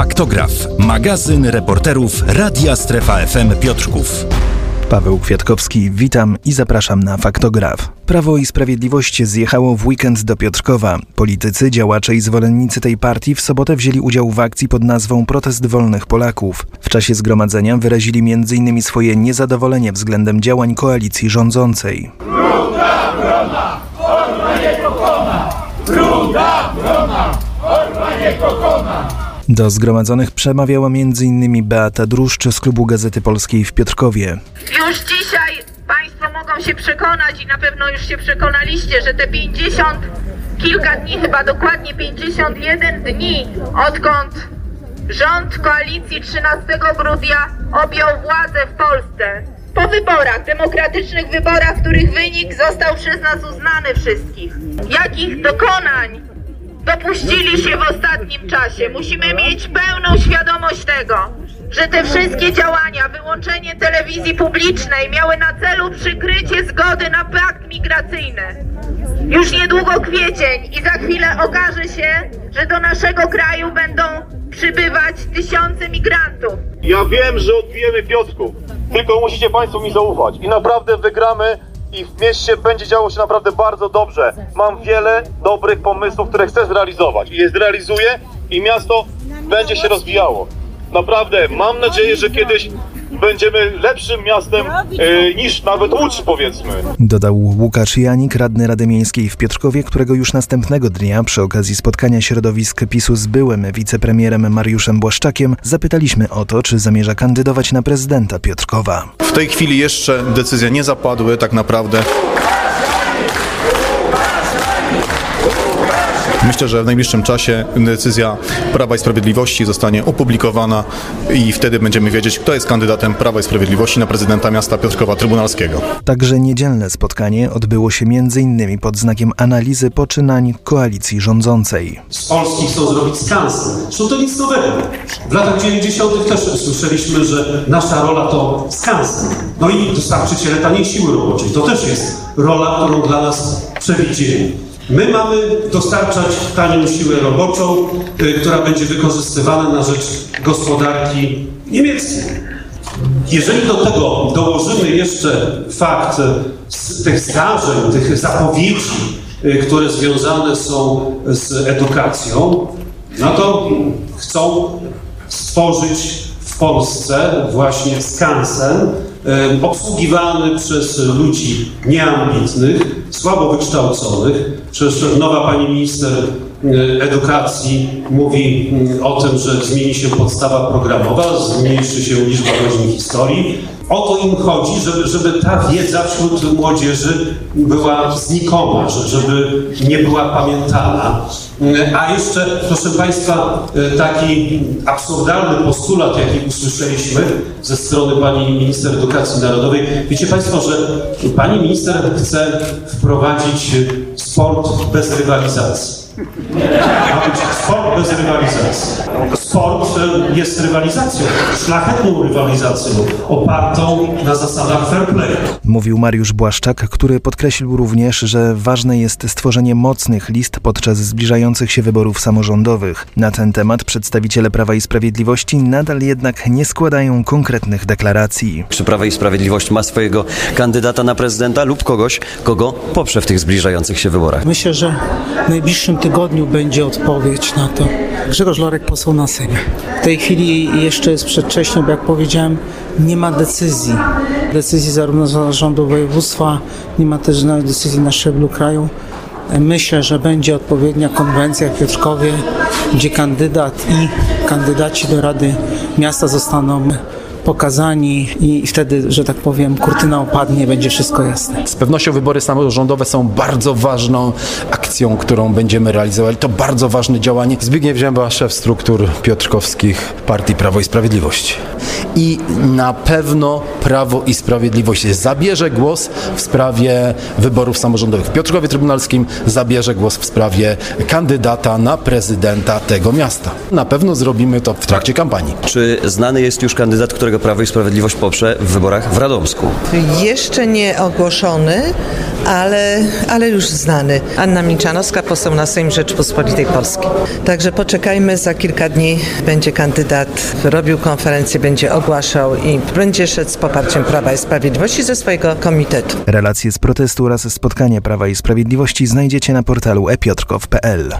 Faktograf, magazyn reporterów Radia Strefa FM Piotrków. Paweł Kwiatkowski, witam i zapraszam na Faktograf. Prawo i Sprawiedliwość zjechało w weekend do Piotrkowa. Politycy, działacze i zwolennicy tej partii w sobotę wzięli udział w akcji pod nazwą Protest Wolnych Polaków. W czasie zgromadzenia wyrazili m.in. swoje niezadowolenie względem działań koalicji rządzącej. Druga brona, Orła nie pokona! Druga brona, Orła nie pokona! Do zgromadzonych przemawiała m.in. Beata Druszcz z klubu Gazety Polskiej w Piotrkowie. Już dzisiaj Państwo mogą się przekonać i na pewno już się przekonaliście, że te 50 kilka dni, chyba dokładnie 51 dni, odkąd rząd koalicji 13 grudnia objął władzę w Polsce. Po wyborach, demokratycznych wyborach, których wynik został przez nas uznany wszystkich. Jakich dokonań dopuścili się w ostatnim czasie. Musimy mieć pełną świadomość tego, że te wszystkie działania, wyłączenie telewizji publicznej miały na celu przykrycie zgody na pakt migracyjny. Już niedługo kwiecień i za chwilę okaże się, że do naszego kraju będą przybywać tysiące migrantów. Ja wiem, że odbijemy Piotrków, tylko musicie Państwo mi zaufać i naprawdę wygramy i w mieście będzie działo się naprawdę bardzo dobrze. Mam wiele dobrych pomysłów, które chcę zrealizować i je zrealizuję i miasto będzie się rozwijało. Naprawdę, mam nadzieję, że kiedyś będziemy lepszym miastem e, niż nawet Łódź powiedzmy. Dodał Łukasz Janik, radny Rady Miejskiej w Piotrkowie, którego już następnego dnia przy okazji spotkania środowisk PiSu z byłym wicepremierem Mariuszem Błaszczakiem zapytaliśmy o to, czy zamierza kandydować na prezydenta Piotrkowa. W tej chwili jeszcze decyzje nie zapadły tak naprawdę. Myślę, że w najbliższym czasie decyzja Prawa i Sprawiedliwości zostanie opublikowana i wtedy będziemy wiedzieć, kto jest kandydatem Prawa i Sprawiedliwości na prezydenta miasta Piotrkowa Trybunalskiego. Także niedzielne spotkanie odbyło się m.in. pod znakiem analizy poczynań koalicji rządzącej. z Polski chcą zrobić skansy. Zresztą to nic nowego. W latach 90. też słyszeliśmy, że nasza rola to skansy. No i dostarczyciele taniej siły roboczej. To też jest rola, którą dla nas przewidzieli. My mamy dostarczać tanią siłę roboczą, y, która będzie wykorzystywana na rzecz gospodarki niemieckiej. Jeżeli do tego dołożymy jeszcze fakt y, tych zdarzeń, tych zapowiedzi, y, które związane są z edukacją, no to chcą stworzyć w Polsce właśnie skansen obsługiwany przez ludzi nieambitnych, słabo wykształconych. Przecież nowa pani minister edukacji mówi y, o tym, że zmieni się podstawa programowa, zmniejszy się liczba godzin historii. O to im chodzi, żeby, żeby ta wiedza wśród młodzieży była znikoma, że- żeby nie była pamiętana. Y, A jeszcze, proszę Państwa, y, taki absurdalny postulat, jaki usłyszeliśmy ze strony pani minister edukacji narodowej. Wiecie Państwo, że pani minister chce wprowadzić y, sport bez rywalizacji. Ma być sport bez rywalizacji. Sport jest rywalizacją, szlachetną rywalizacją, opartą na zasadach fair play. Mówił Mariusz Błaszczak, który podkreślił również, że ważne jest stworzenie mocnych list podczas zbliżających się wyborów samorządowych. Na ten temat przedstawiciele Prawa i Sprawiedliwości nadal jednak nie składają konkretnych deklaracji. Czy Prawo i Sprawiedliwość ma swojego kandydata na prezydenta lub kogoś, kogo poprze w tych zbliżających się wyborach? Myślę, że w najbliższym tygodniu będzie odpowiedź na to. Grzegorz Lorek, poseł na Sejmie. W tej chwili jeszcze jest przedwcześnie, bo jak powiedziałem, nie ma decyzji. Decyzji zarówno zarządu województwa, nie ma też nawet decyzji na szczeblu kraju. Myślę, że będzie odpowiednia konwencja w Piotrkowie, gdzie kandydat i kandydaci do Rady Miasta zostaną pokazani i wtedy, że tak powiem, kurtyna opadnie, będzie wszystko jasne. Z pewnością wybory samorządowe są bardzo ważną akcją, którą będziemy realizowali. To bardzo ważne działanie. Zbigniew Zięba, szef struktur piotrkowskich Partii Prawo i Sprawiedliwość. I na pewno Prawo i Sprawiedliwość zabierze głos w sprawie wyborów samorządowych. W Piotrkowie Trybunalskim zabierze głos w sprawie kandydata na prezydenta tego miasta. Na pewno zrobimy to w trakcie kampanii. Czy znany jest już kandydat, którego którego Prawo i Sprawiedliwość poprze w wyborach w Radomsku. Jeszcze nie ogłoszony, ale, ale już znany. Anna Milczanowska, poseł na Sejm Rzeczypospolitej Polskiej. Także poczekajmy, za kilka dni będzie kandydat robił konferencję, będzie ogłaszał i będzie szedł z poparciem Prawa i Sprawiedliwości ze swojego komitetu. Relacje z protestu oraz spotkania Prawa i Sprawiedliwości znajdziecie na portalu epiotrkow.pl.